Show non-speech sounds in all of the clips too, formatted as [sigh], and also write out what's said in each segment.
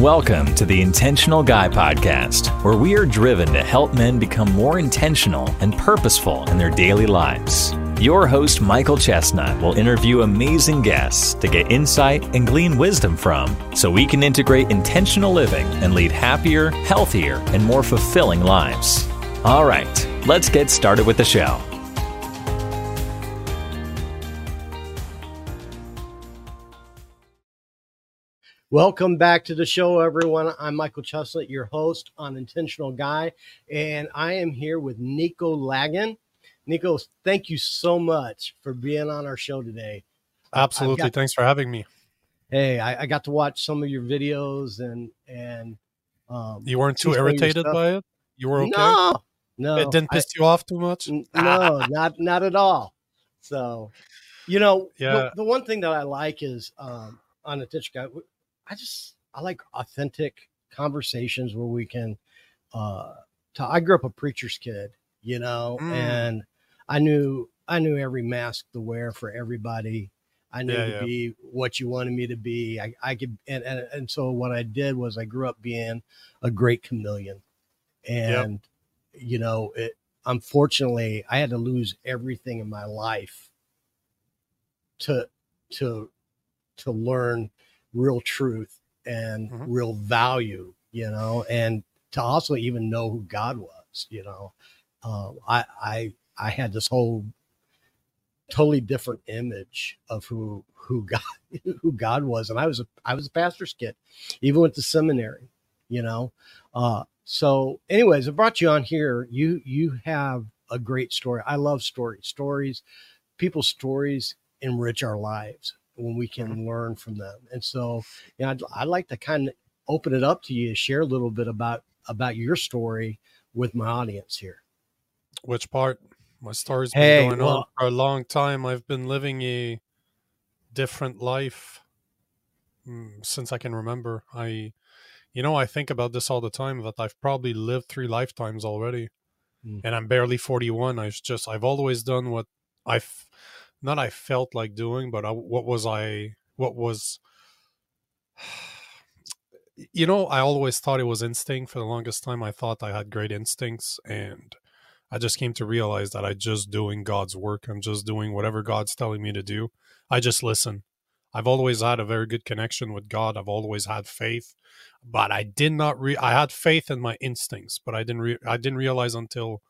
Welcome to the Intentional Guy Podcast, where we are driven to help men become more intentional and purposeful in their daily lives. Your host, Michael Chestnut, will interview amazing guests to get insight and glean wisdom from so we can integrate intentional living and lead happier, healthier, and more fulfilling lives. All right, let's get started with the show. Welcome back to the show, everyone. I'm Michael Chestnut, your host on Intentional Guy, and I am here with Nico Lagan. Nico, thank you so much for being on our show today. Absolutely. Got, Thanks for having me. Hey, I, I, got to watch some of your videos and and um, you weren't too irritated by it. You were okay. No, no, it didn't piss I, you off too much. [laughs] no, not not at all. So, you know, yeah. the, the one thing that I like is um, on the Titch guy I just I like authentic conversations where we can uh talk. I grew up a preacher's kid, you know, mm. and I knew I knew every mask to wear for everybody. I knew yeah, to yeah. be what you wanted me to be. I, I could and, and and so what I did was I grew up being a great chameleon. And yep. you know, it unfortunately I had to lose everything in my life to to to learn real truth and mm-hmm. real value, you know, and to also even know who God was, you know. Um, I I I had this whole totally different image of who who [laughs] God who God was, and I was a I was a pastor's kid, even went to seminary, you know. Uh, so, anyways, I brought you on here. You you have a great story. I love stories. Stories, people's stories enrich our lives when we can learn from them. And so, I'd, I'd like to kind of open it up to you, to share a little bit about about your story with my audience here. Which part? My story's been hey, going well, on for a long time. I've been living a different life mm, since I can remember. I, you know, I think about this all the time that I've probably lived three lifetimes already, mm. and I'm barely 41. I've just, I've always done what I've not I felt like doing, but I, what was I? What was? [sighs] You know, I always thought it was instinct. For the longest time, I thought I had great instincts, and I just came to realize that I'm just doing God's work. I'm just doing whatever God's telling me to do. I just listen. I've always had a very good connection with God. I've always had faith, but I did not. Re- I had faith in my instincts, but I didn't. Re- I didn't realize until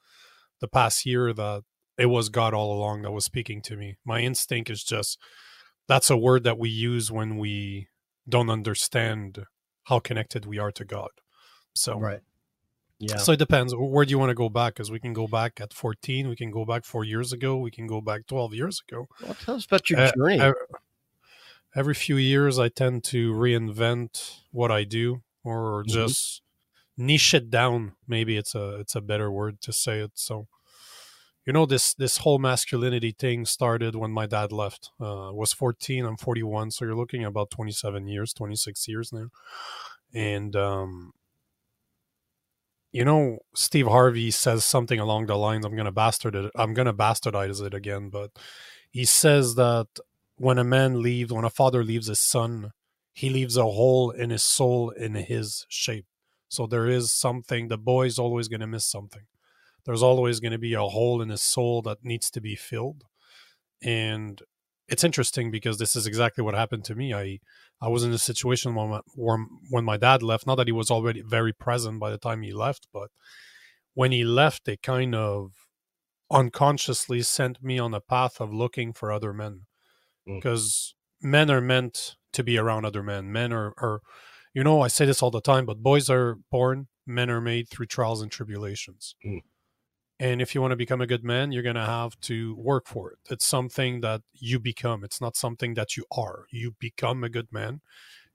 the past year that it was God all along that was speaking to me. My instinct is just that's a word that we use when we don't understand how connected we are to God. So right. Yeah. So it depends. Where do you want to go back? Because we can go back at 14. We can go back four years ago. We can go back 12 years ago. Well, tell us about your uh, journey. Every few years, I tend to reinvent what I do, or mm-hmm. just niche it down. Maybe it's a it's a better word to say it. So you know this this whole masculinity thing started when my dad left. Uh was 14 i'm 41 so you're looking about 27 years 26 years now. And um you know steve harvey says something along the lines i'm gonna bastard it i'm gonna bastardize it again but he says that when a man leaves when a father leaves his son he leaves a hole in his soul in his shape. So there is something the boy's always gonna miss something there's always going to be a hole in his soul that needs to be filled and it's interesting because this is exactly what happened to me i i was in a situation when my, when my dad left not that he was already very present by the time he left but when he left it kind of unconsciously sent me on a path of looking for other men because mm. men are meant to be around other men men are, are you know i say this all the time but boys are born men are made through trials and tribulations mm. And if you want to become a good man, you're going to have to work for it. It's something that you become. It's not something that you are. You become a good man.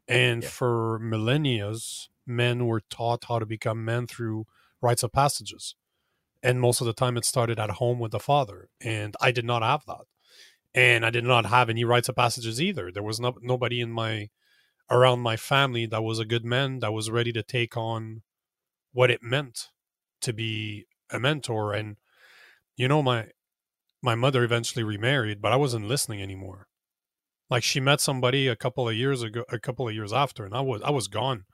And yeah. for millennia, men were taught how to become men through rites of passages. And most of the time it started at home with the father. And I did not have that. And I did not have any rites of passages either. There was no, nobody in my around my family that was a good man that was ready to take on what it meant to be a mentor and you know my my mother eventually remarried but i wasn't listening anymore like she met somebody a couple of years ago a couple of years after and i was i was gone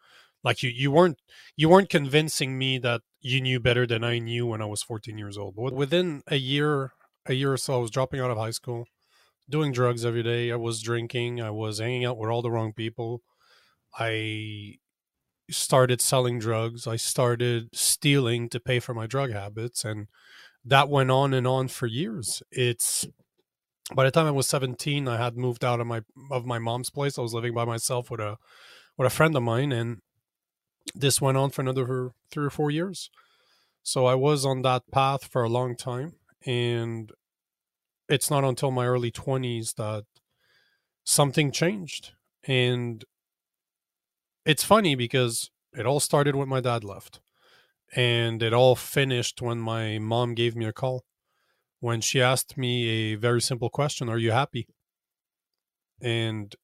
Like you you weren't you weren't convincing me that you knew better than I knew when I was 14 years old. But within a year a year or so I was dropping out of high school, doing drugs every day. I was drinking, I was hanging out with all the wrong people. I started selling drugs. I started stealing to pay for my drug habits and that went on and on for years. It's by the time I was 17, I had moved out of my of my mom's place. I was living by myself with a with a friend of mine, and this went on for another three or four years. So I was on that path for a long time, and it's not until my early 20s that something changed. And it's funny because it all started when my dad left, and it all finished when my mom gave me a call when she asked me a very simple question Are you happy? And,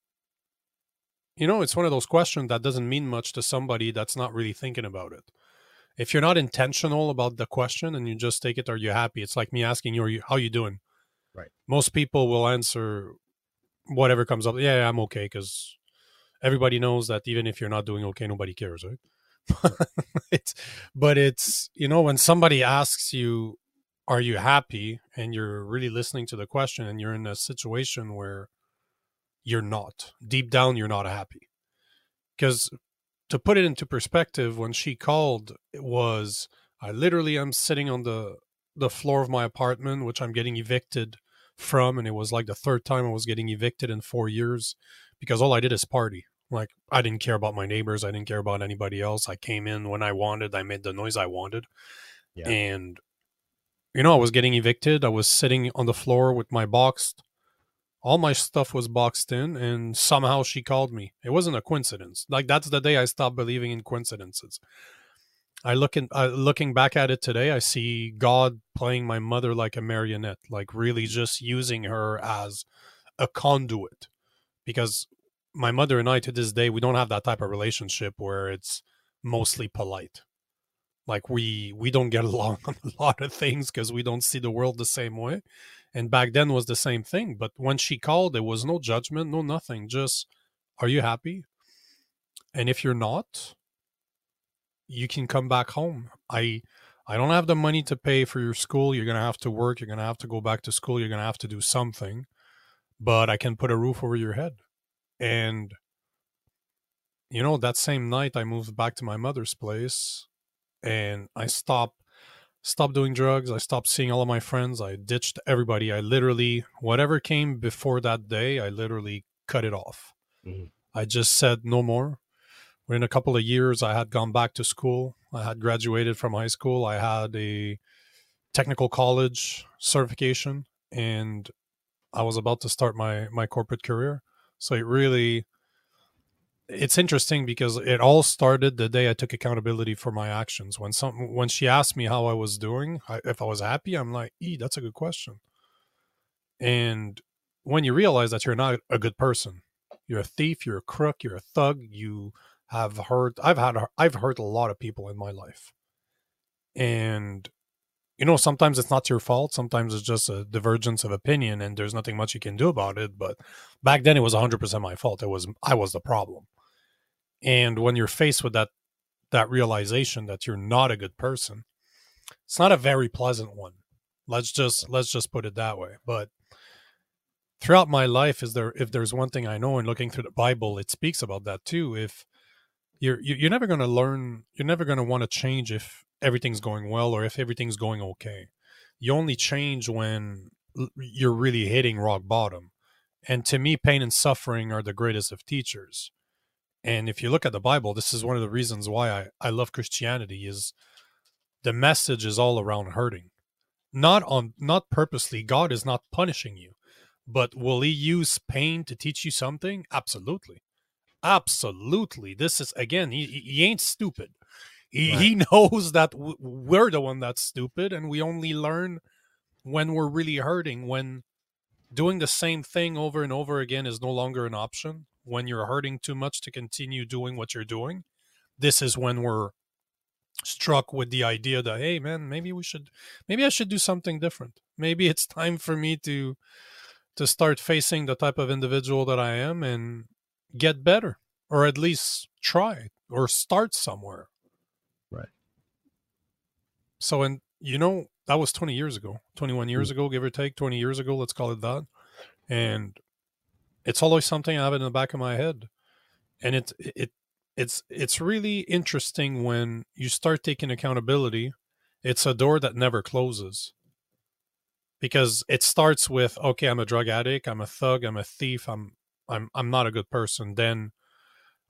you know, it's one of those questions that doesn't mean much to somebody that's not really thinking about it. If you're not intentional about the question and you just take it, Are you happy? It's like me asking you, Are you how you doing? Right. Most people will answer whatever comes up. Yeah, I'm okay because everybody knows that even if you're not doing okay, nobody cares, right? [laughs] it's, but it's you know when somebody asks you are you happy? and you're really listening to the question and you're in a situation where you're not deep down you're not happy. Because to put it into perspective when she called it was i literally am sitting on the the floor of my apartment which i'm getting evicted from and it was like the third time i was getting evicted in four years because all i did is party like i didn't care about my neighbors i didn't care about anybody else i came in when i wanted i made the noise i wanted yeah. and you know, I was getting evicted. I was sitting on the floor with my boxed. All my stuff was boxed in, and somehow she called me. It wasn't a coincidence. Like that's the day I stopped believing in coincidences. I look in, uh, looking back at it today, I see God playing my mother like a marionette, like really just using her as a conduit. Because my mother and I, to this day, we don't have that type of relationship where it's mostly polite. Like we we don't get [laughs] along on a lot of things because we don't see the world the same way. And back then was the same thing but when she called there was no judgment no nothing just are you happy? And if you're not you can come back home. I i don't have the money to pay for your school. You're to have to work. You're to have to go back to school. You're to have to do something. But i can put a roof over your head and you know that same night i moved back to my mother's place and I stopped stopped doing drugs. I stopped seeing all of my friends. I ditched everybody. I literally whatever came before that day, I literally cut it off. Mm-hmm. I just said no more. Within a couple of years, I had gone back to school. I had graduated from high school. I had a technical college certification, and I was about to start my my corporate career. So it really it's interesting because it all started the day I took accountability for my actions. When some when she asked me how I was doing, if I was happy, I'm like, "E, that's a good question." And when you realize that you're not a good person, you're a thief, you're a crook, you're a thug, you have hurt. I've had I've hurt a lot of people in my life, and you know sometimes it's not your fault. Sometimes it's just a divergence of opinion, and there's nothing much you can do about it. But back then, it was 100 percent my fault. It was I was the problem and when you're faced with that that realization that you're not a good person, it's not a very pleasant one. Let's just let's just put it that way. But throughout my life, is there if there's one thing I know, and looking through the Bible, it speaks about that too. If you're you're never going to learn, you're never going to want to change if everything's going well or if everything's going okay. You only change when you're really hitting rock bottom. And to me, pain and suffering are the greatest of teachers. And if you look at the Bible, this is one of the reasons why I, I love Christianity is the message is all around hurting. Not on not purposely. God is not punishing you. But will he use pain to teach you something? Absolutely. Absolutely. This is again, he he ain't stupid. He right. he knows that we're the one that's stupid and we only learn when we're really hurting when doing the same thing over and over again is no longer an option when you're hurting too much to continue doing what you're doing, this is when we're struck with the idea that hey man maybe we should maybe i should do something different maybe it's time for me to to start facing the type of individual that i am and get better or at least try or start somewhere. So, and you know, that was 20 years ago, 21 years mm-hmm. ago, give or take 20 years ago, let's call it that. And it's always something I have in the back of my head. And it, it, it's, it's really interesting when you start taking accountability. It's a door that never closes because it starts with, okay, I'm a drug addict. I'm a thug. I'm a thief. I'm, I'm, I'm not a good person. Then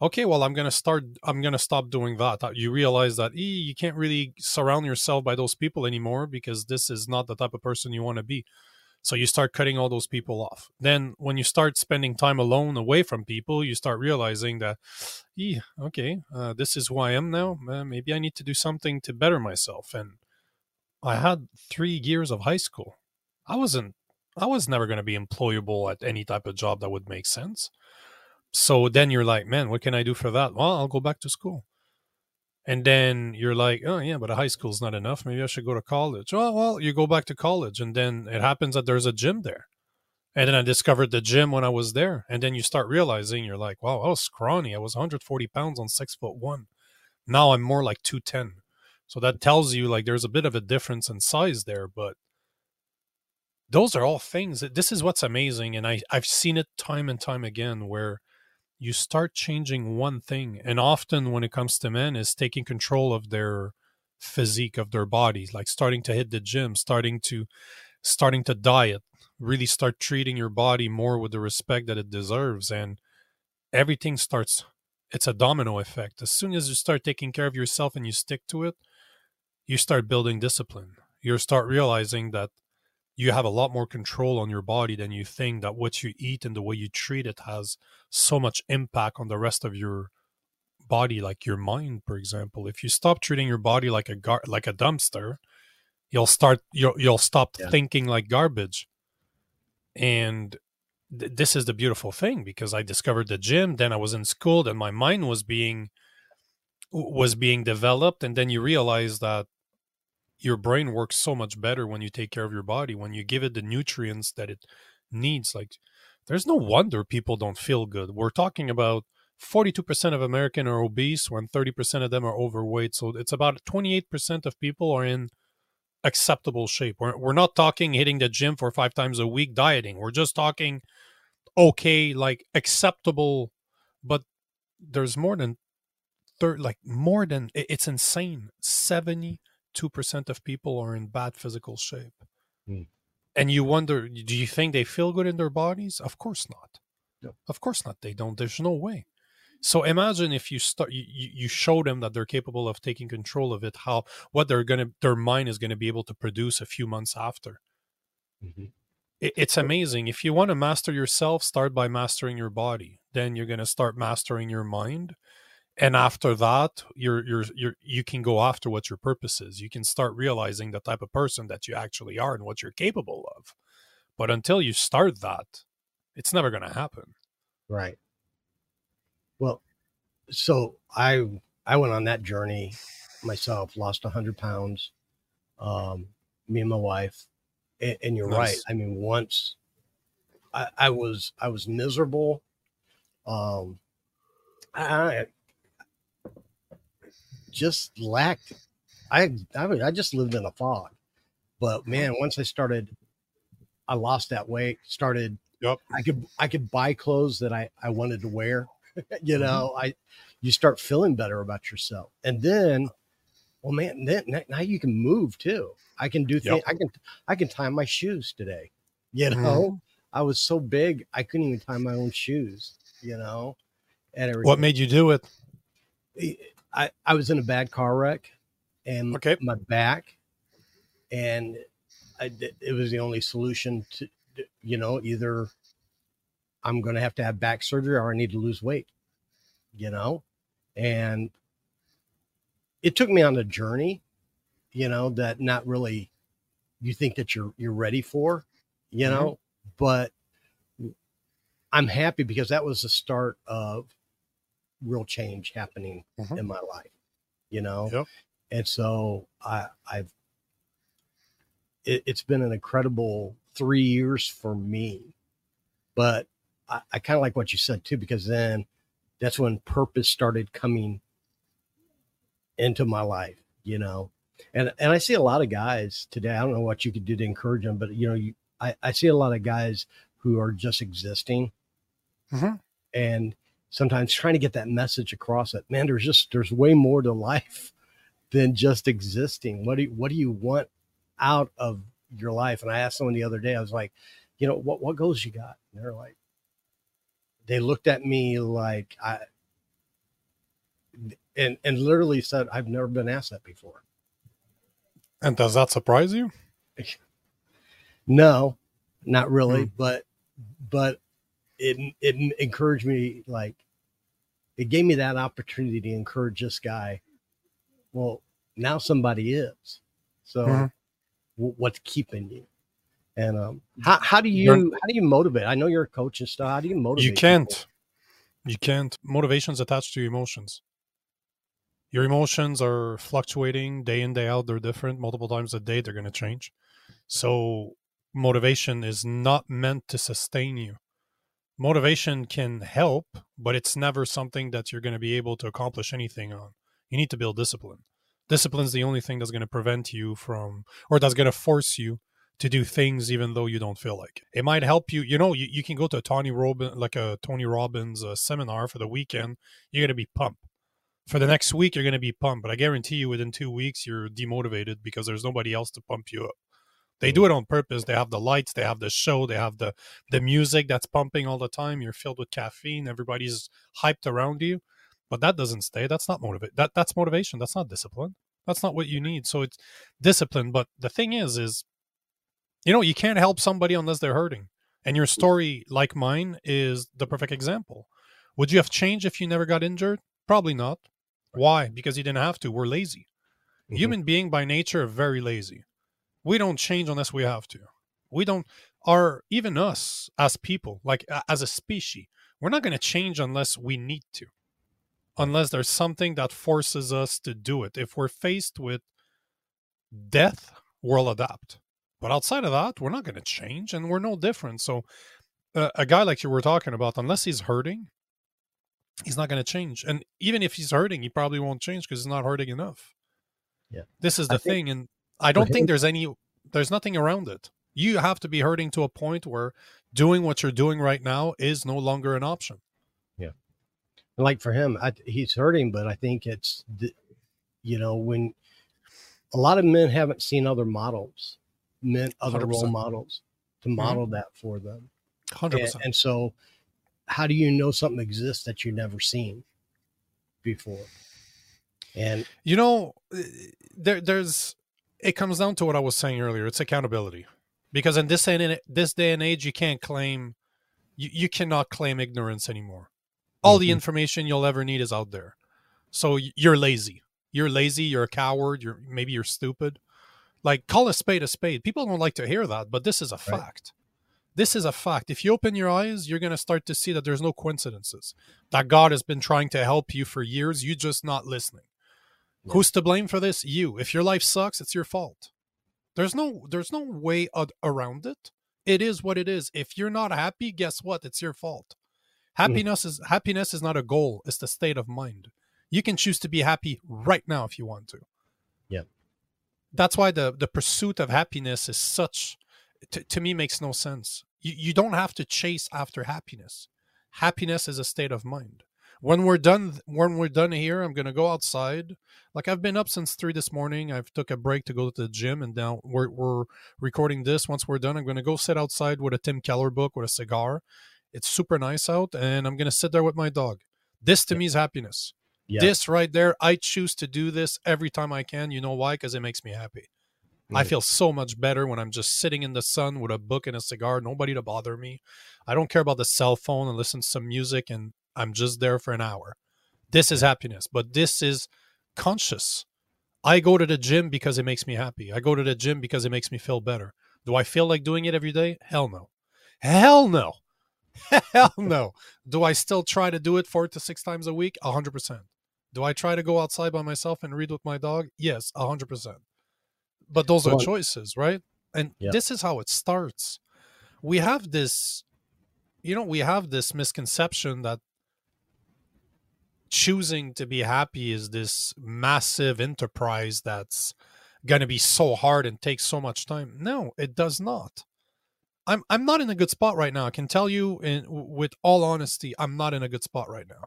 okay, well, I'm going to start, I'm going to stop doing that. You realize that you can't really surround yourself by those people anymore because this is not the type of person you want to be. So you start cutting all those people off. Then when you start spending time alone away from people, you start realizing that, yeah, okay, uh, this is who I am now. Uh, maybe I need to do something to better myself. And I had three years of high school. I wasn't, I was never going to be employable at any type of job that would make sense. So then you're like, man, what can I do for that? Well, I'll go back to school. And then you're like, oh yeah, but a high school's not enough. Maybe I should go to college. Oh well, you go back to college, and then it happens that there's a gym there. And then I discovered the gym when I was there. And then you start realizing you're like, wow, I was scrawny. I was 140 pounds on six foot one. Now I'm more like 210. So that tells you like there's a bit of a difference in size there, but those are all things that this is what's amazing. And I, I've seen it time and time again where you start changing one thing and often when it comes to men is taking control of their physique of their bodies like starting to hit the gym starting to starting to diet really start treating your body more with the respect that it deserves and everything starts it's a domino effect. As soon as you start taking care of yourself and you stick to it you start building discipline. You start realizing that you have a lot more control on your body than you think that what you eat and the way you treat it has so much impact on the rest of your body like your mind for example if you stop treating your body like a gar- like a dumpster you'll start you'll, you'll stop yeah. thinking like garbage and th- this is the beautiful thing because i discovered the gym then i was in school then my mind was being was being developed and then you realize that your brain works so much better when you take care of your body when you give it the nutrients that it needs like there's no wonder people don't feel good. We're talking about 42% of american are obese when 30% of them are overweight so it's about 28% of people are in acceptable shape. We're, we're not talking hitting the gym for five times a week dieting. We're just talking okay like acceptable but there's more than third like more than it's insane. 70 2% of people are in bad physical shape. Mm. And you wonder, do you think they feel good in their bodies? Of course not. No. Of course not. They don't. There's no way. So imagine if you start, you, you show them that they're capable of taking control of it, how, what they're going to, their mind is going to be able to produce a few months after. Mm-hmm. It, it's amazing. If you want to master yourself, start by mastering your body. Then you're going to start mastering your mind and after that you're you're you're you can go after what your purpose is. You can start realizing the type of person that you actually are and what you're capable of. But until you start that it's never going to happen. Right. Well so i i went on that journey myself lost 100 pounds um me and my wife and, and you're nice. right i mean once I, I was i was miserable. Um I, just lacked. I I, mean, I just lived in a fog. But man, once I started, I lost that weight. Started. Yep. I could I could buy clothes that I I wanted to wear. [laughs] you mm-hmm. know, mm-hmm. I you start feeling better about yourself, and then, well, man, then now you can move too. I can do things. Yep. I can I can tie my shoes today. You know, mm-hmm. I was so big I couldn't even tie my own shoes. You know, and everything. What made you do it? I, I was in a bad car wreck and okay. my back and I, it was the only solution to, you know, either I'm going to have to have back surgery or I need to lose weight, you know, and it took me on a journey, you know, that not really you think that you're, you're ready for, you mm-hmm. know, but I'm happy because that was the start of real change happening mm-hmm. in my life, you know? Yep. And so I, I've, it, has been an incredible three years for me, but I, I kind of like what you said too, because then that's when purpose started coming into my life, you know. And and I see a lot of guys today. I don't know what you could do to encourage them, but you know, you I, I see a lot of guys who are just existing, mm-hmm. and sometimes trying to get that message across that man, there's just there's way more to life [laughs] than just existing. What do you, what do you want out of your life? And I asked someone the other day, I was like, you know, what what goals you got? And they're like, they looked at me like I and and literally said, I've never been asked that before. And does that surprise you? [laughs] no, not really, mm. but but it it encouraged me like it gave me that opportunity to encourage this guy. Well, now somebody is. So mm-hmm. w- what's keeping you? And um, how, how do you you're, how do you motivate? I know you're a coach and stuff. How do you motivate? You can't. People? You can't. Motivation's attached to emotions. Your emotions are fluctuating day in day out. They're different. Multiple times a day, they're going to change. So motivation is not meant to sustain you. Motivation can help, but it's never something that you're going to be able to accomplish anything on. You need to build discipline. Discipline is the only thing that's going to prevent you from, or that's going to force you to do things even though you don't feel like it. It might help you. You know, you, you can go to a Tony Robbins, like a Tony Robbins uh, seminar for the weekend. You're going to be pumped. For the next week, you're going to be pumped. But I guarantee you, within two weeks, you're demotivated because there's nobody else to pump you up. They do it on purpose. They have the lights, they have the show, they have the the music that's pumping all the time. You're filled with caffeine. Everybody's hyped around you, but that doesn't stay. That's not motivate. That that's motivation. That's not discipline. That's not what you need. So it's discipline. But the thing is, is you know, you can't help somebody unless they're hurting. And your story, like mine, is the perfect example. Would you have changed if you never got injured? Probably not. Why? Because you didn't have to. We're lazy. Mm-hmm. Human being by nature are very lazy. We don't change unless we have to. We don't are even us as people, like as a species, we're not going to change unless we need to. Unless there's something that forces us to do it. If we're faced with death, we'll adapt but outside of that, we're not going to change and we're no different. So, uh, a guy like you were talking about, unless he's hurting, he's not going to change. And even if he's hurting, he probably won't change because he's not hurting enough. Yeah. This is the I thing. And I don't think there's any, there's nothing around it. You have to be hurting to a point where doing what you're doing right now is no longer an option. Yeah. Like for him, I, he's hurting, but I think it's, the, you know, when a lot of men haven't seen other models meant other 100%. role models to mm-hmm. model mm-hmm. that for them. 100%. And, and, so, how do you know something exists that you've never seen before? And you know, eh, there, there's it comes down to what I was saying earlier. It's accountability, because in this in this day and age, you can't claim you, you cannot claim ignorance anymore. All mm-hmm. the information you'll ever need is out there. So you're lazy. You're lazy. You're a coward. You're maybe you're stupid. Like, call a spade a spade. People don't like to hear that, but this is a right. fact. This is a fact. If you open your eyes, you're going to start to see that there's no coincidences. That God has been trying to help you for years. You just not listening. Yeah. Who's to blame for this? You. If your life sucks, it's your fault. There's no there's no way around it. It is what it is. If you're not happy, guess what? It's your fault. Hmm. Happiness is happiness is not a goal, it's the state of mind. You can choose to be happy right now if you want to Yeah. that's why the the pursuit of happiness is such to, to me makes no sense you, you don't have to chase after happiness happiness is a state of mind when we're done when we're done here i'm going to go outside like i've been up since three this morning i've took a break to go to the gym and now we're, we're recording this once we're done i'm going to go sit outside with a tim keller book with a cigar it's super nice out and i'm going to sit there with my dog this to me is happiness yeah. This right there, I choose to do this every time I can. You know why? Because it makes me happy. I feel so much better when I'm just sitting in the sun with a book and a cigar, nobody to bother me. I don't care about the cell phone and listen to some music, and I'm just there for an hour. This is happiness, but this is conscious. I go to the gym because it makes me happy. I go to the gym because it makes me feel better. Do I feel like doing it every day? Hell no. Hell no. [laughs] Hell no. Do I still try to do it four to six times a week? 100%. Do I try to go outside by myself and read with my dog? Yes, 100%. But those are choices, right? And yeah. this is how it starts. We have this, you know, we have this misconception that choosing to be happy is this massive enterprise that's going to be so hard and take so much time. No, it does not. I'm I'm not in a good spot right now. I can tell you in with all honesty, I'm not in a good spot right now.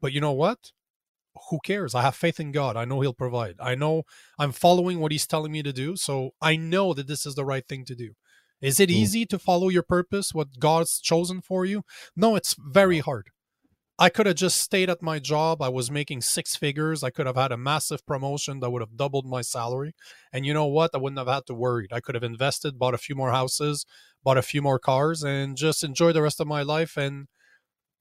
But you know what? Who cares? I have faith in God. I know he'll provide. I know I'm following what he's telling me to do, so I know that this is the right thing to do. Is it mm. easy to follow your purpose, what God's chosen for you? No, it's very hard. I could have just stayed at my job. I was making six figures. I could have had a massive promotion that would have doubled my salary. And you know what? I wouldn't have had to worry. I could have invested, bought a few more houses, bought a few more cars, and just enjoy the rest of my life and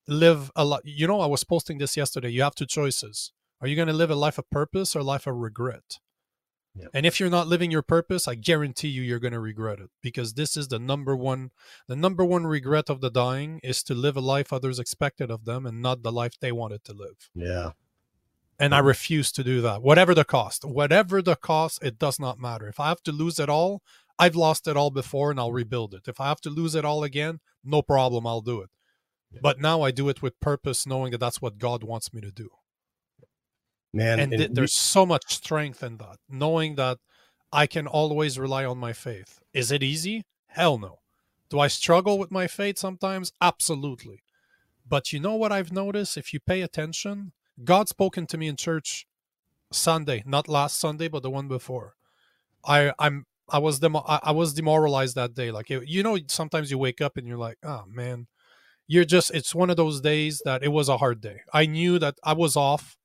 live a lot. You know, I was posting this yesterday. You have two choices. Are you going to live a life of purpose or a life of regret? Yep. And if you're not living your purpose, I guarantee you you're going to regret it because this is the number one the number one regret of the dying is to live a life others expected of them and not the life they wanted to live. Yeah. And I refuse to do that. Whatever the cost. Whatever the cost, it does not matter. If I have to lose it all, I've lost it all before and I'll rebuild it. If I have to lose it all again, no problem, I'll do it. Yeah. But now I do it with purpose knowing that that's what God wants me to do man and, th- there's so much strength in that knowing that i can always rely on my faith. Is it easy? Hell no. Do i struggle with my faith sometimes? Absolutely. But you know what i've noticed? If you pay attention god spoken to me in church sunday not last sunday but the one before. I i'm i was dem- i was demoralized that day. Like you know sometimes you wake up and you're like oh man. You're just it's one of those days that it was a hard day. I knew that i was off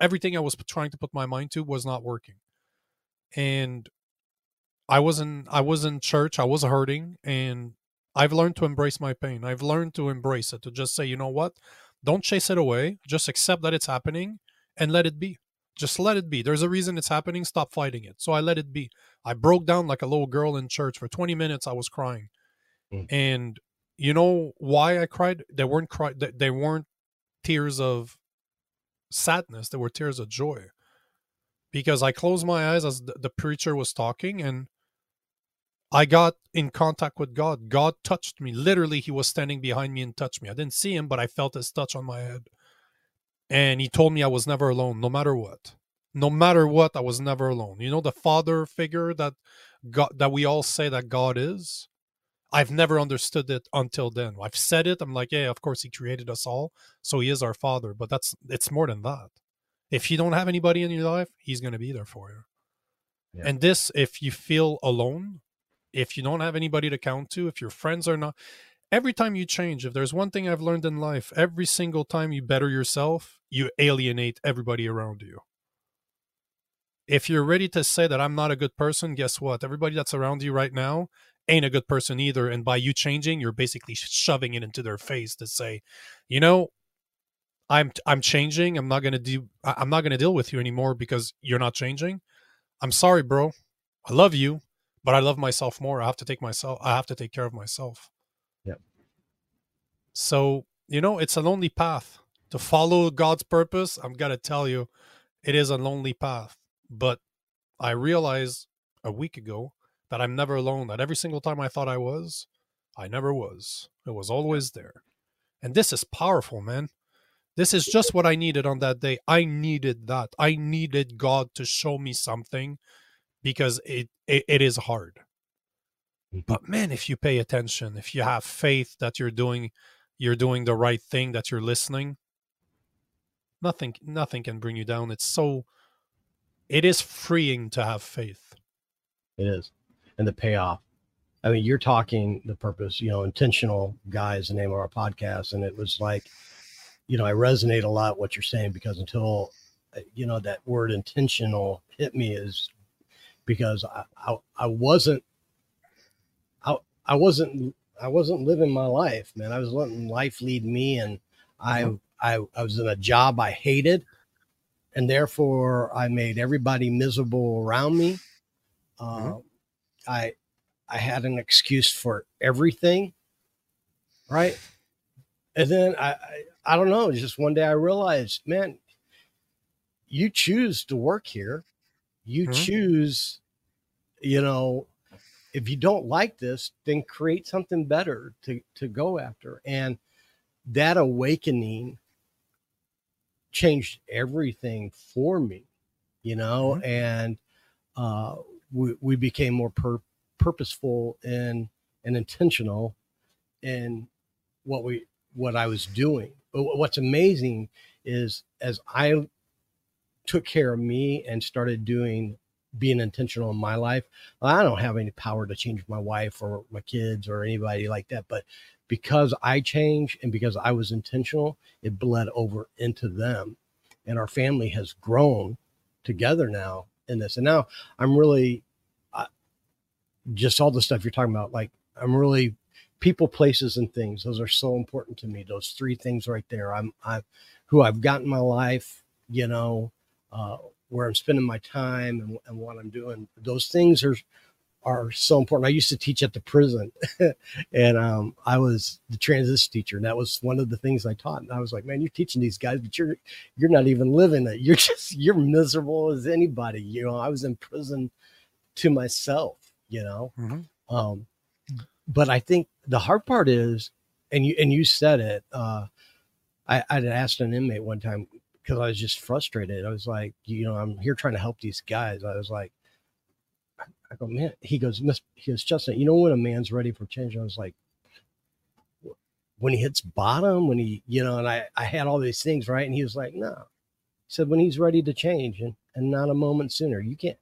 everything I was trying to put my mind to was not working. And I wasn't I was in church, I was hurting, and I've learned to embrace my pain. I've learned to embrace it, to just say, you know what? Don't chase it away. Just accept that it's happening and let it be. Just let it be. There's a reason it's happening. Stop fighting it. So I let it be. I broke down like a little girl in church. For 20 minutes, I was crying. Mm. And you know why I cried? They weren't cry. They weren't tears of sadness, there were tears of joy. Because I closed my eyes as the preacher was talking and I got in contact with God. God touched me. Literally, He was standing behind me and touched me. I didn't see Him, but I felt His touch on my head. And He told me I was never alone, no matter what. No matter what, I was never alone. You know, the father figure that God, that we all say that God is. I've never understood it until then. I've said it. I'm like, yeah, of course he created us all, so he is our father. But that's it's more than that. If you don't have anybody in your life, he's going to be there for you. Yeah. And this, if you feel alone, if you don't have anybody to count to, if your friends are not, every time you change, if there's one thing I've learned in life, every single time you better yourself, you alienate everybody around you. If you're ready to say that I'm not a good person, guess what? Everybody that's around you right now ain't a good person either. And by you changing, you're basically shoving it into their face to say, you know, I'm I'm changing. I'm not gonna do. I'm not gonna deal with you anymore because you're not changing. I'm sorry, bro. I love you, but I love myself more. I have to take myself. I have to take care of myself. Yeah. So you know, it's a lonely path to follow God's purpose. I'm gonna tell you, it is a lonely path. But I realized a week ago that I'm never alone, that every single time I thought I was, I never was. It was always there. And this is powerful, man. This is just what I needed on that day. I needed that. I needed God to show me something because it, it, it is hard. But man, if you pay attention, if you have faith that you're doing you're doing the right thing, that you're listening, nothing nothing can bring you down. It's so it is freeing to have faith. It is and the payoff. I mean, you're talking the purpose, you know, intentional guy is the name of our podcast. And it was like, you know, I resonate a lot what you're saying because until, uh, you know, that word intentional hit me is because I, I, I wasn't, I, I wasn't, I wasn't living my life, man. I was letting life lead me. And I, mm-hmm. I, I was in a job I hated. And therefore I made everybody miserable around me. Mm-hmm. I I had an excuse for everything, right? And then I, I, I don't know. Just one day I realized, man, you choose to work here. You mm-hmm. choose, you know, if you don't like this, then create something better to to go after. And that awakening changed everything for me, you know, mm-hmm. and uh, we, we became more pur- purposeful and, and intentional in what we what I was doing. But what's amazing is as I took care of me and started doing being intentional in my life. I don't have any power to change my wife or my kids or anybody like that, but because I changed and because I was intentional, it bled over into them. And our family has grown together now in this. And now I'm really uh, just all the stuff you're talking about. Like, I'm really people, places, and things. Those are so important to me. Those three things right there. I'm, I'm who I've got in my life, you know, uh, where I'm spending my time and, and what I'm doing. Those things are are so important. I used to teach at the prison, [laughs] and um, I was the transition teacher, and that was one of the things I taught. And I was like, "Man, you're teaching these guys, but you're you're not even living it. You're [laughs] just you're miserable as anybody." You know, I was in prison to myself. You know, mm-hmm. um, but I think the hard part is, and you and you said it. Uh, I, I'd asked an inmate one time because I was just frustrated. I was like, you know, I'm here trying to help these guys. I was like, I go, oh, man. He goes, Miss. He goes, Justin. You know when a man's ready for change? I was like, when he hits bottom, when he, you know, and I, I had all these things right, and he was like, no. He said when he's ready to change, and and not a moment sooner. You can't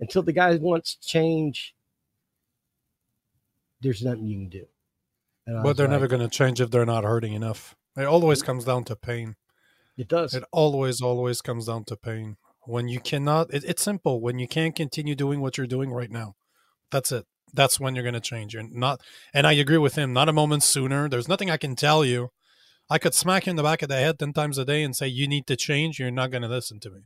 until the guy wants change. There's nothing you can do. But they're like, never going to change if they're not hurting enough. It always mm-hmm. comes down to pain. It does. It always, always comes down to pain. When you cannot, it, it's simple. When you can't continue doing what you're doing right now, that's it. That's when you're going to change. You're not, and I agree with him. Not a moment sooner. There's nothing I can tell you. I could smack you in the back of the head ten times a day and say you need to change. You're not going to listen to me.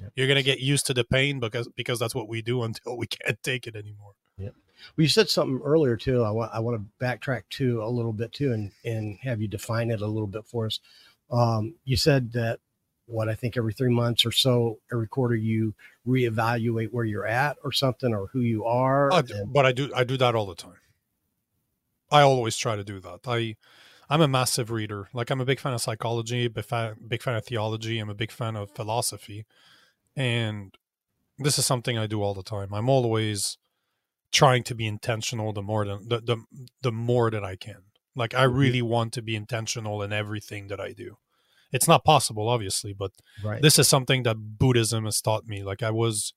Yep. You're going to get used to the pain because because that's what we do [laughs] until we can't take it anymore. Yep. Well, you said something earlier too. I want I want to backtrack to a little bit too, and and have you define it a little bit for us. Um, you said that what I think every three months or so, every quarter, you reevaluate where you're at or something or who you are. Uh, and- but I do I do that all the time. I always try to do that. I I'm a massive reader. Like I'm a big fan of psychology, big fan, big fan of theology. I'm a big fan of philosophy, and this is something I do all the time. I'm always trying to be intentional. The more than the the, the more that I can. Like I mm-hmm. really want to be intentional in everything that I do. It's not possible, obviously, but right. this is something that Buddhism has taught me. Like I was,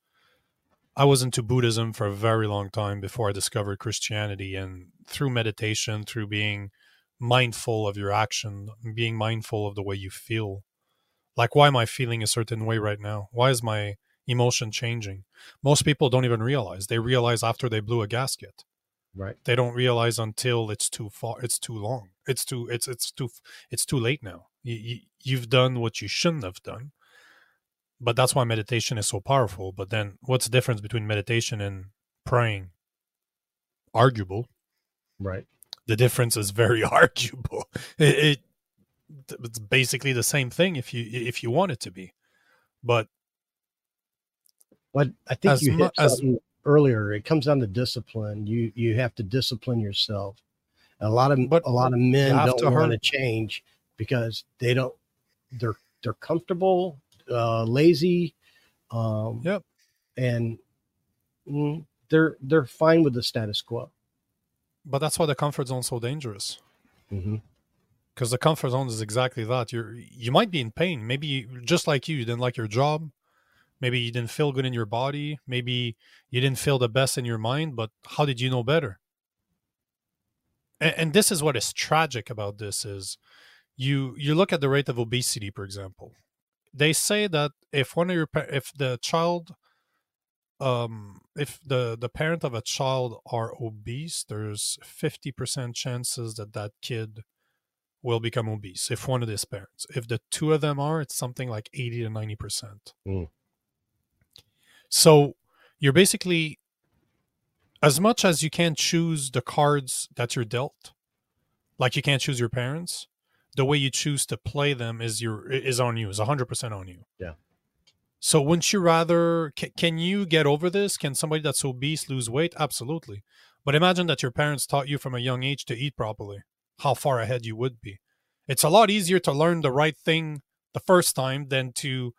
I was into Buddhism for a very long time before I discovered Christianity, and through meditation, through being mindful of your action, being mindful of the way you feel. Like, why am I feeling a certain way right now? Why is my emotion changing? Most people don't even realize. They realize after they blew a gasket right they don't realize until it's too far it's too long it's too it's it's too it's too late now you, you, have done what you shouldn't have done. But that's why meditation is so powerful. But then what's the difference between meditation and praying? Arguable. Right. The difference is very [laughs] arguable. It, it it's basically the same thing if you if you want it to be. But what I think you hit something earlier, it comes down to discipline. You you have to discipline yourself. A lot of a lot of men don't want to change because they don't. They're they're comfortable, uh, lazy. Um, yep. And mm, they're they're fine with the status quo. But that's why the comfort zone's so dangerous. Mm-hmm because the comfort zone is exactly that. You're you might be in pain. Maybe you, just like you, you didn't like your job. Maybe you didn't feel good in your body. Maybe you didn't feel the best in your mind, but how did you know better? And, and this is what is tragic about this is you you look at the rate of obesity, for example. They say that if one of your if the child um if the the parent of a child are obese there's 50% chances that that kid will become obese if one of these parents if the two of them are it's something like 80 to 90% mm. So you're basically as much as you can't choose the cards that you're dealt, like you can't choose your parents, the way you choose to play them is your is on you, is 100% on you. Yeah. So wouldn't you rather can, can you get over this? Can somebody that's obese lose weight? Absolutely. But imagine that your parents taught you from a young age to eat properly. How far ahead you would be. It's a lot easier to learn the right thing the first time than to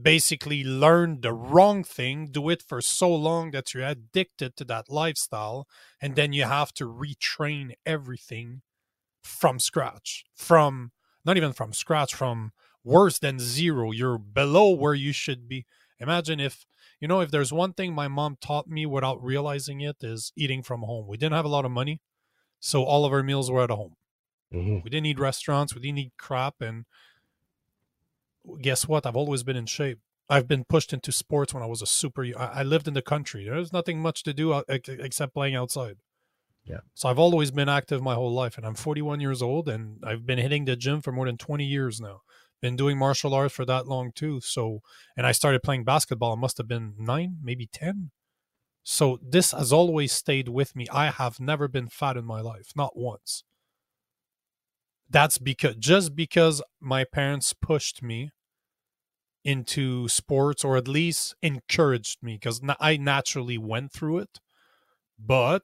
basically learn the wrong thing, do it for so long that you're addicted to that lifestyle, and then you have to retrain everything from scratch. From not even from scratch, from worse than zero. You're below where you should be. Imagine if, you know, if there's one thing my mom taught me without realizing it is eating from home. We didn't have a lot of money, so all of our meals were at home. Mm-hmm. We didn't eat restaurants, we didn't eat crap, and guess what? I've always been in shape. I've been pushed into sports when I was a super. I lived in the country. There's nothing much to do except playing outside. Yeah. So I've always been active my whole life, and I'm 41 years old, and I've been hitting the gym for more than 20 years now. Been doing martial arts for that long too. So, and I started playing basketball. I must have been nine, maybe 10. So this has always stayed with me. I have never been fat in my life, not once. That's because just because my parents pushed me into sports or at least encouraged me because I naturally went through it, but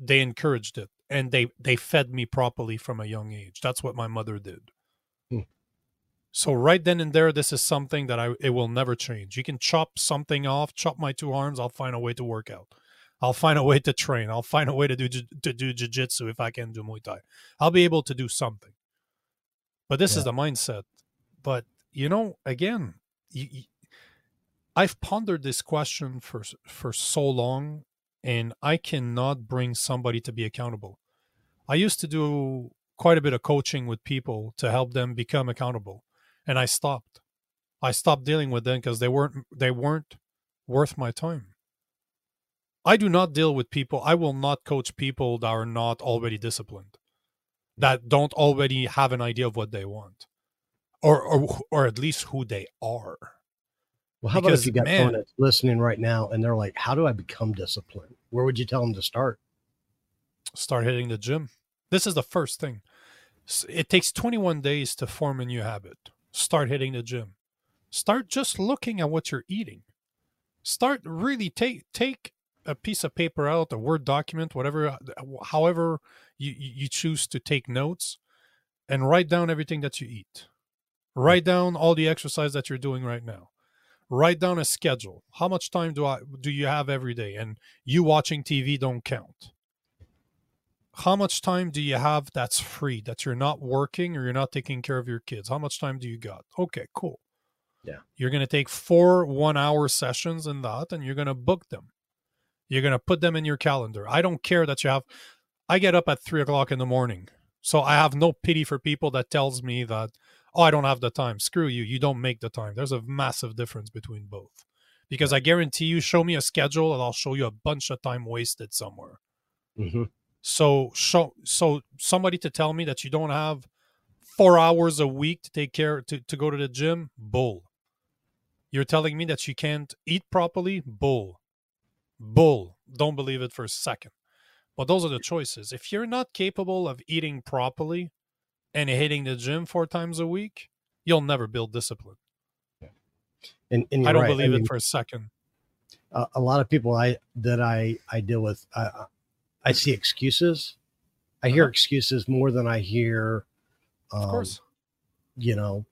they encouraged it and they they fed me properly from a young age. That's what my mother did. Hmm. So right then and there, this is something that I it will never change. You can chop something off, chop my two arms. I'll find a way to work out. I'll find a way to train. I'll find a way to do to do jujitsu if I can do Muay Thai. I'll be able to do something. But this yeah. is the mindset. But you know, again, you, you, I've pondered this question for for so long, and I cannot bring somebody to be accountable. I used to do quite a bit of coaching with people to help them become accountable, and I stopped. I stopped dealing with them because they weren't they weren't worth my time. I do not deal with people. I will not coach people that are not already disciplined, that don't already have an idea of what they want or or or at least who they are. Well, how because, about if you got man, someone that's listening right now and they're like, "How do I become disciplined?" Where would you tell them to start? Start hitting the gym. This is the first thing. It takes 21 days to form a new habit. Start hitting the gym. Start just looking at what you're eating. Start really take take a piece of paper out, a Word document, whatever, uh, however you, you choose to take notes, and write down everything that you eat Write down all the exercise that you're doing right now. Write down a schedule. How much time do I do you have every day? And you watching TV don't count. How much time do you have that's free that you're not working or you're not taking care of your kids? How much time do you got? Okay, cool. Yeah. You're going to take four one hour sessions in that and you're going to book them. You're going to put them in your calendar. I don't care that you have, I get up at three o'clock in the morning. So I have no pity for people that tells me that oh, I don't have the time. Screw you. You don't make the time. There's a massive difference between both. Because I guarantee you, show me a schedule and I'll show you a bunch of time wasted somewhere. Mm-hmm. So, show so somebody to tell me that you don't have four hours a week to take care to, to go to the gym, bull. You're telling me that you can't eat properly, bull. Bull. Don't believe it for a second. But those are the choices. If you're not capable of eating properly, and hitting the gym four times a week, you'll never build discipline. Yeah. And, and I don't right. believe I mean, it for a second. Uh, a lot of people I that I I deal with, uh, I see excuses. I hear uh-huh. excuses more than I hear, um, of course, you know,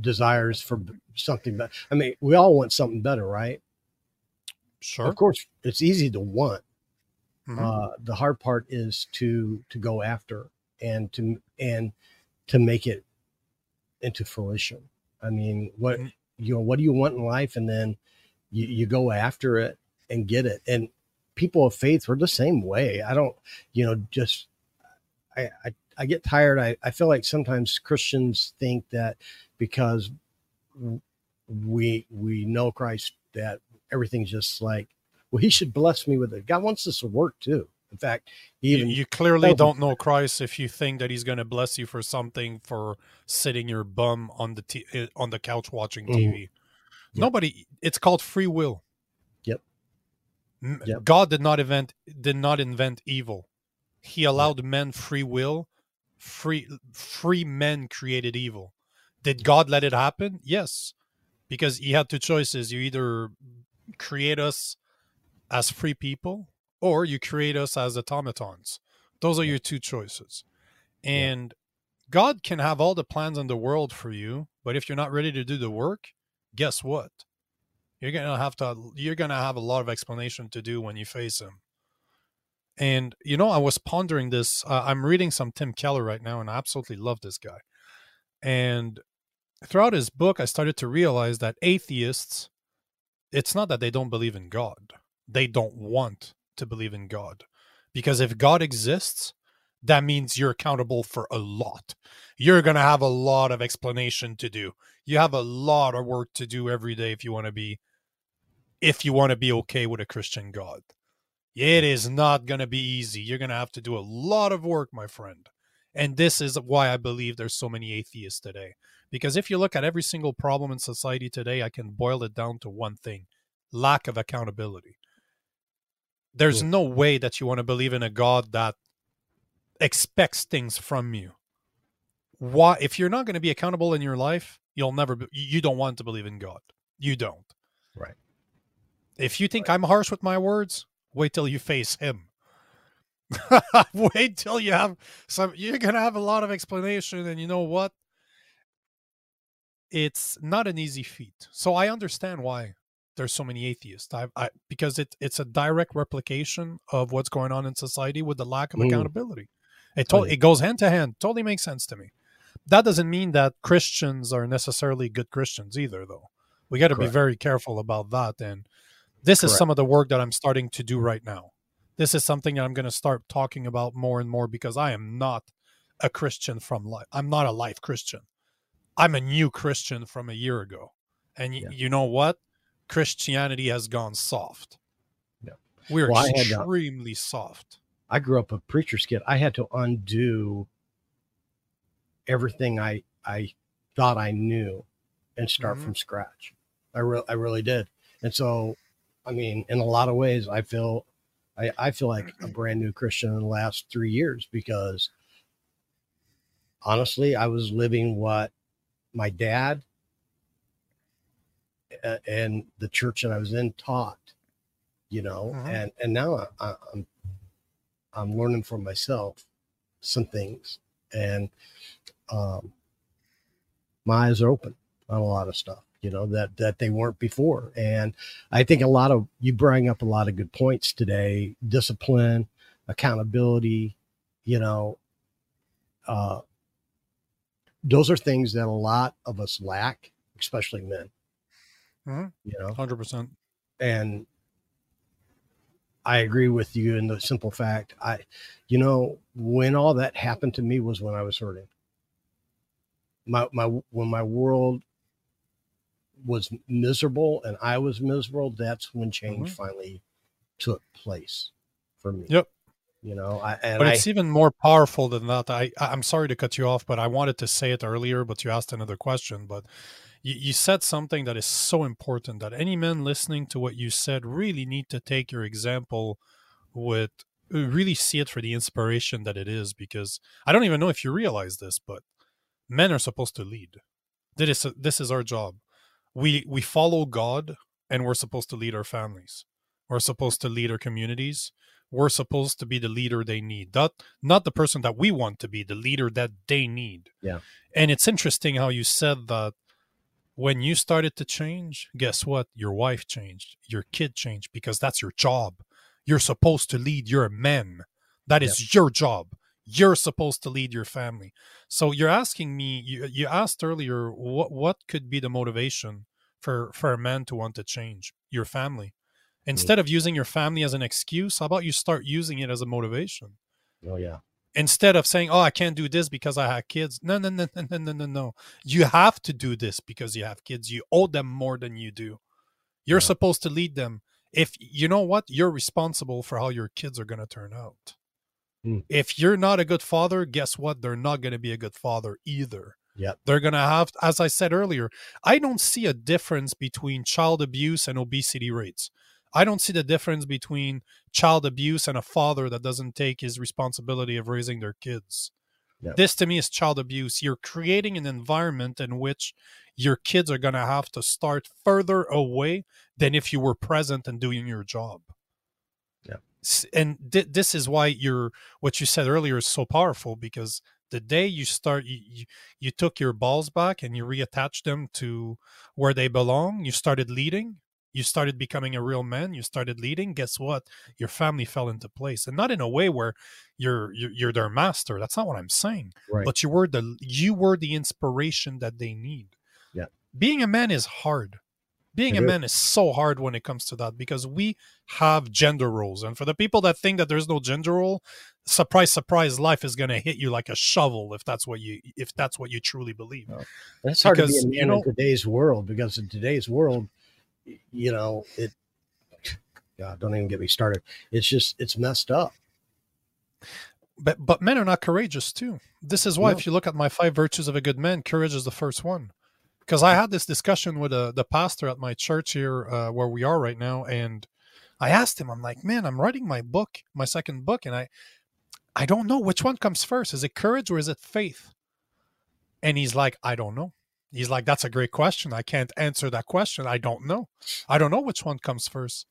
desires for something better. I mean, we all want something better, right? Sure. Of course, it's easy to want. Mm-hmm. Uh, the hard part is to to go after and to and to make it into fruition. I mean, what mm-hmm. you know, what do you want in life, and then you, you go after it and get it. And people of faith were the same way. I don't, you know, just I I, I get tired. I, I feel like sometimes Christians think that because we we know Christ that everything's just like well he should bless me with it. God wants us to work too. In fact, even you, you clearly don't know Christ if you think that He's going to bless you for something for sitting your bum on the t- eh, on the couch watching TV. Mm-hmm. Yep. Nobody. It's called free will. Yep. yep. God did not invent did not invent evil. He allowed men free will. Free free men created evil. Did God let it happen? Yes, because He had two choices. You either create us as free people or you create us as automatons. Those are your two choices. And God can have all the plans in the world for you, but if you're not ready to do the work, guess what? You're gonna have to. You're gonna have a lot of explanation to do when you face him. And you know, I was pondering this. Uh, I'm reading some Tim Keller right now, and I absolutely love this guy. And throughout his book, I started to realize that atheists, it's not that they don't believe in God; they don't want to believe in God, because if God exists, that means you're accountable for a lot. You're going to have a lot of explanation to do. You have a lot of work to do every day if you want to be if you want to be okay with a Christian God. It is not going to be easy. You're going to have to do a lot of work, my friend. And this is why I believe there's so many atheists today. Because if you look at every single problem in society today, I can boil it down to one thing lack of accountability. There's no way that you want to believe in a God that expects things from you. Why if you're not going to be accountable in your life, you'll never be, you don't want to believe in God. You don't. Right. If you think right. I'm harsh with my words, wait till you face him. [laughs] wait till you have some you're going to have a lot of explanation and you know what? It's not an easy feat. So I understand why there's so many atheists. I, I because it it's a direct replication of what's going on in society with the lack of mm. accountability. It to- it goes hand to hand. Totally makes sense to me. That doesn't mean that Christians are necessarily good Christians either, though. We got to be very careful about that. And this Correct. is some of the work that I'm starting to do right now. This is something that I'm going to start talking about more and more because I am not a Christian from life. I'm not a life Christian. I'm a new Christian from a year ago. And y- yeah. you know what? Christianity has gone soft. Yeah. We're well, extremely soft. I grew up a preacher's kid. I had to undo everything I I thought I knew and start mm-hmm. from scratch. I really I really did. And so, I mean, in a lot of ways, I feel I, I feel like a [clears throat] brand new Christian in the last three years because honestly, I was living what my dad and the church that I was in taught, you know, mm-hmm. and and now I, I'm I'm learning for myself some things, and um, my eyes are open on a lot of stuff, you know, that that they weren't before. And I think a lot of you bring up a lot of good points today: discipline, accountability, you know. Uh, those are things that a lot of us lack, especially men. Mm-hmm. You know, hundred percent. And I agree with you in the simple fact I you know when all that happened to me was when I was hurting. My my when my world was miserable and I was miserable, that's when change mm-hmm. finally took place for me. Yep. You know, I, but it's I, even more powerful than that. I I'm sorry to cut you off, but I wanted to say it earlier, but you asked another question. But you, you said something that is so important that any men listening to what you said really need to take your example with uh, really see it for the inspiration that it is because I don't even know if you realize this, but men are supposed to lead. This is this is our job. We we follow God and we're supposed to lead our families. We're supposed to lead our communities. We're supposed to be the leader they need. Not not the person that we want to be, the leader that they need. Yeah. And it's interesting how you said that when you started to change, guess what? Your wife changed, your kid changed because that's your job. You're supposed to lead. your men. That is your job. You're supposed to lead your family. So you're asking me. You, you asked earlier what what could be the motivation for for a man to want to change your family. Instead mm. of using your family as an excuse, how about you start using it as a motivation? Oh yeah instead of saying, "Oh, I can't do this because I have kids." No, no, no, no, no, no, no, no. You have to do this because you have kids. You owe them more than you do. You're yeah. supposed to lead them. If you know what, you're responsible for how your kids are going to turn out. Mm. If you're not a good father, guess what? They're not going to be a good father either. Yeah. They're going to have as I said earlier, I don't see a difference between child abuse and obesity rates. I don't see the difference between child abuse and a father that doesn't take his responsibility of raising their kids. Yep. This to me is child abuse. You're creating an environment in which your kids are going to have to start further away than if you were present and doing your job. Yeah. And th- this is why you're what you said earlier is so powerful because the day you start you, you, you took your balls back and you reattached them to where they belong you started leading you started becoming a real man you started leading guess what? Your family fell into place and not in a way where you're you're, you're their master that's not what i'm saying right. but you were the you were the inspiration that they need. Yeah. Being a man is hard. Being it a is. man is. so hard when it comes to that because we have gender roles and for the people that think that there's no gender role surprise surprise life is going to hit you like a shovel if that's what you if that's what you truly believe. Oh, that's hard because, to be a man you know, in today's world because in today's world you know, it, God, don't even get me started. It's just, it's messed up. But, but men are not courageous too. This is why, no. if you look at my five virtues of a good man, courage is the first one. Because I had this discussion with uh, the pastor at my church here, uh, where we are right now, and I asked him, I'm like, man, I'm writing my book, my second book, and I, I don't know which one comes first. Is it courage or is it faith? And he's like, I don't know. He's like, that's a great question. I can't answer that question. I don't know. I don't know which one comes first.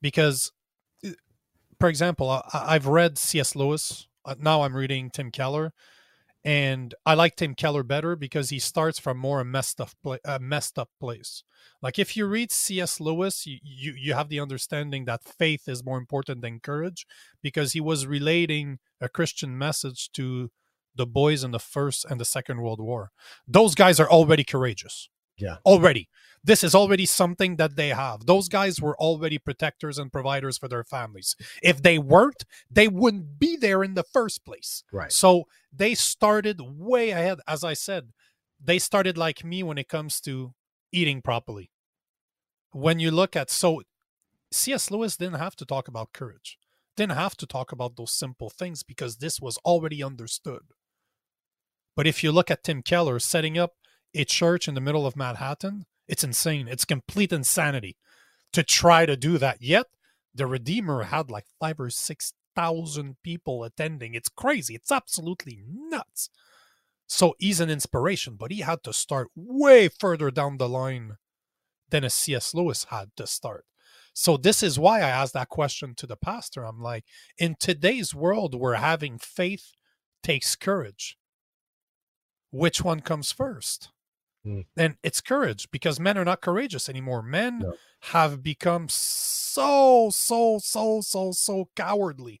Because, uh, for example, I, have read C.S. Lewis. Uh, now I'm reading Tim Keller. And I like Tim Keller better because he starts from more a messed up, pla- a messed up place. Like if you read C.S. Lewis, you, you, you have the understanding that faith is more important than courage because he was relating a Christian message to the boys in the first and the second world war. Those guys are already courageous. Yeah. Already. This is already something that they have. Those guys were already protectors and providers for their families. If they weren't they wouldn't be there in the first place. Right. So they started way ahead. As i said they started like me when it comes to eating properly. When you look at so cs lewis didn't have to talk about courage didn't have to talk about those simple things because this was already understood but if you look at Tim Keller setting up a church in the middle of Manhattan, it's insane. It's complete insanity to try to do that. Yet the Redeemer had like five or six thousand people attending. It's crazy. It's absolutely nuts. So he's an inspiration, but he had to start way further down the line than a C.S. Lewis had to start. So this is why I asked that question to the pastor. I'm like, in today's world, where having faith takes courage which one comes first? Mm. And it's courage because men are not courageous anymore. Men no. have become so, so, so, so, so cowardly.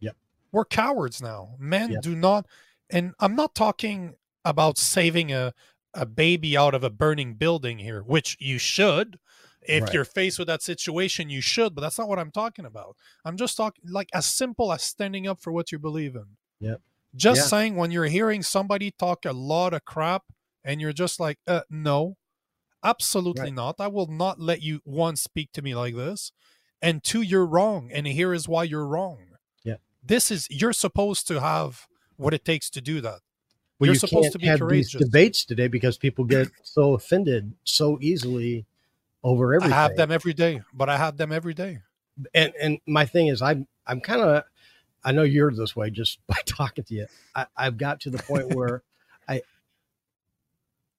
Yep. We're cowards now. Men yep. do not, and I'm not talking about saving a, a baby out of a burning building here, which you should. If right. you're faced with that situation, you should, but that's not what I'm talking about. I'm just talking like as simple as standing up for what you believe in. Yep. Just yeah. saying, when you're hearing somebody talk a lot of crap and you're just like, uh, no, absolutely right. not. I will not let you, one, speak to me like this, and two, you're wrong. And here is why you're wrong. Yeah. This is, you're supposed to have what it takes to do that. Well, you're you supposed to be have courageous. these debates today because people get [clears throat] so offended so easily over everything. I have them every day, but I have them every day. And and my thing is, I'm I'm kind of I know you're this way just [laughs] by talking to you. I, have got to the point where [laughs] I,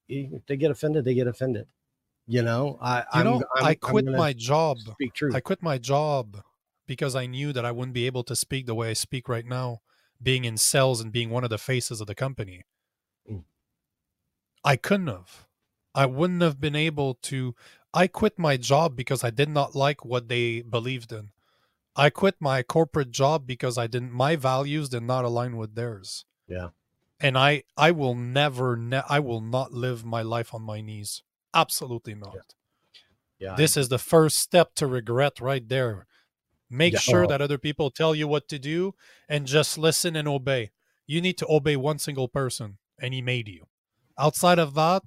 if they get offended, they get offended. You know, I, you I'm, know, I'm, i quit my job. Speak true. I quit my job because I knew that I wouldn't be able to speak the way I speak right now, being in sales and being one of the faces of the company. Mm. I couldn't have. I wouldn't have been able to. I quit my job because I did not like what they believed in. I quit my corporate job because I didn't my values did not align with theirs. Yeah. And I I will never ne- I will not live my life on my knees. Absolutely not. Yeah. yeah this I, is the first step to regret right there. Make yeah, sure that other people tell you what to do and just listen and obey. You need to obey one single person and he made you. Outside of that,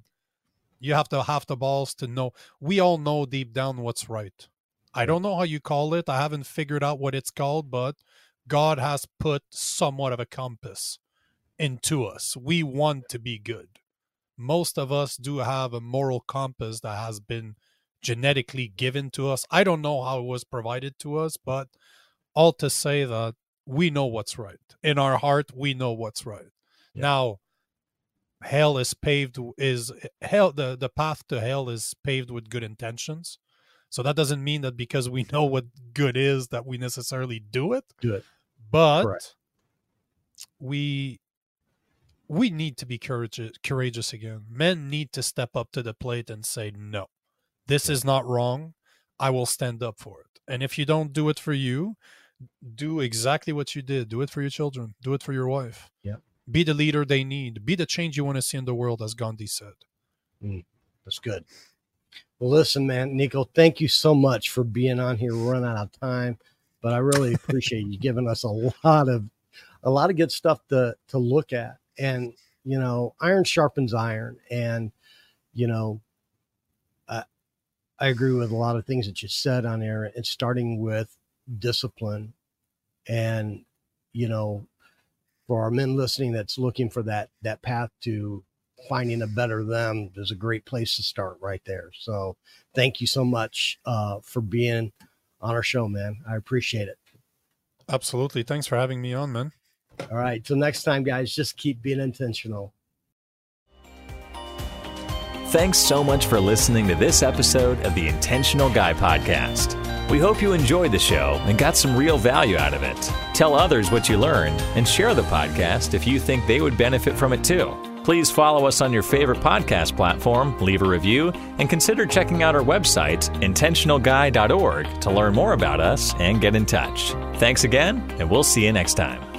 you have to have the balls to know. We all know deep down what's right I don't know how you call it. I haven't figured out what it's called, but God has put somewhat of a compass into us. We want to be good. Most of us do have a moral compass that has been genetically given to us. I don't know how it was provided to us, but all to say that we know what's right. In our heart, we know what's right. Yeah. Now, hell is paved is hell the, the path to hell is paved with good intentions so that doesn't mean that because we [laughs] know what good is that we necessarily do it. Do it. But Correct. we we need to be courageous, courageous again. Men need to step up to the plate and say, no, this is not wrong. I will stand up for it. And if you don't do it for you, do exactly what you did. Do it for your children. Do it for your wife. Yeah. Be the leader they need. Be the change you want to see in the world, as Gandhi said. Mm, that's good. Well, listen, man, Nico, thank you so much for being on here. We're running out of time, but I really appreciate you giving us a lot of a lot of good stuff to to look at. And you know, iron sharpens iron, and you know, I, I agree with a lot of things that you said on there. And starting with discipline, and you know, for our men listening that's looking for that that path to finding a better them is a great place to start right there. So thank you so much uh, for being on our show, man. I appreciate it. Absolutely. Thanks for having me on, man. All right. Till next time, guys, just keep being intentional. Thanks so much for listening to this episode of the Intentional Guy Podcast. We hope you enjoyed the show and got some real value out of it. Tell others what you learned and share the podcast if you think they would benefit from it too. Please follow us on your favorite podcast platform, leave a review, and consider checking out our website, intentionalguy.org, to learn more about us and get in touch. Thanks again, and we'll see you next time.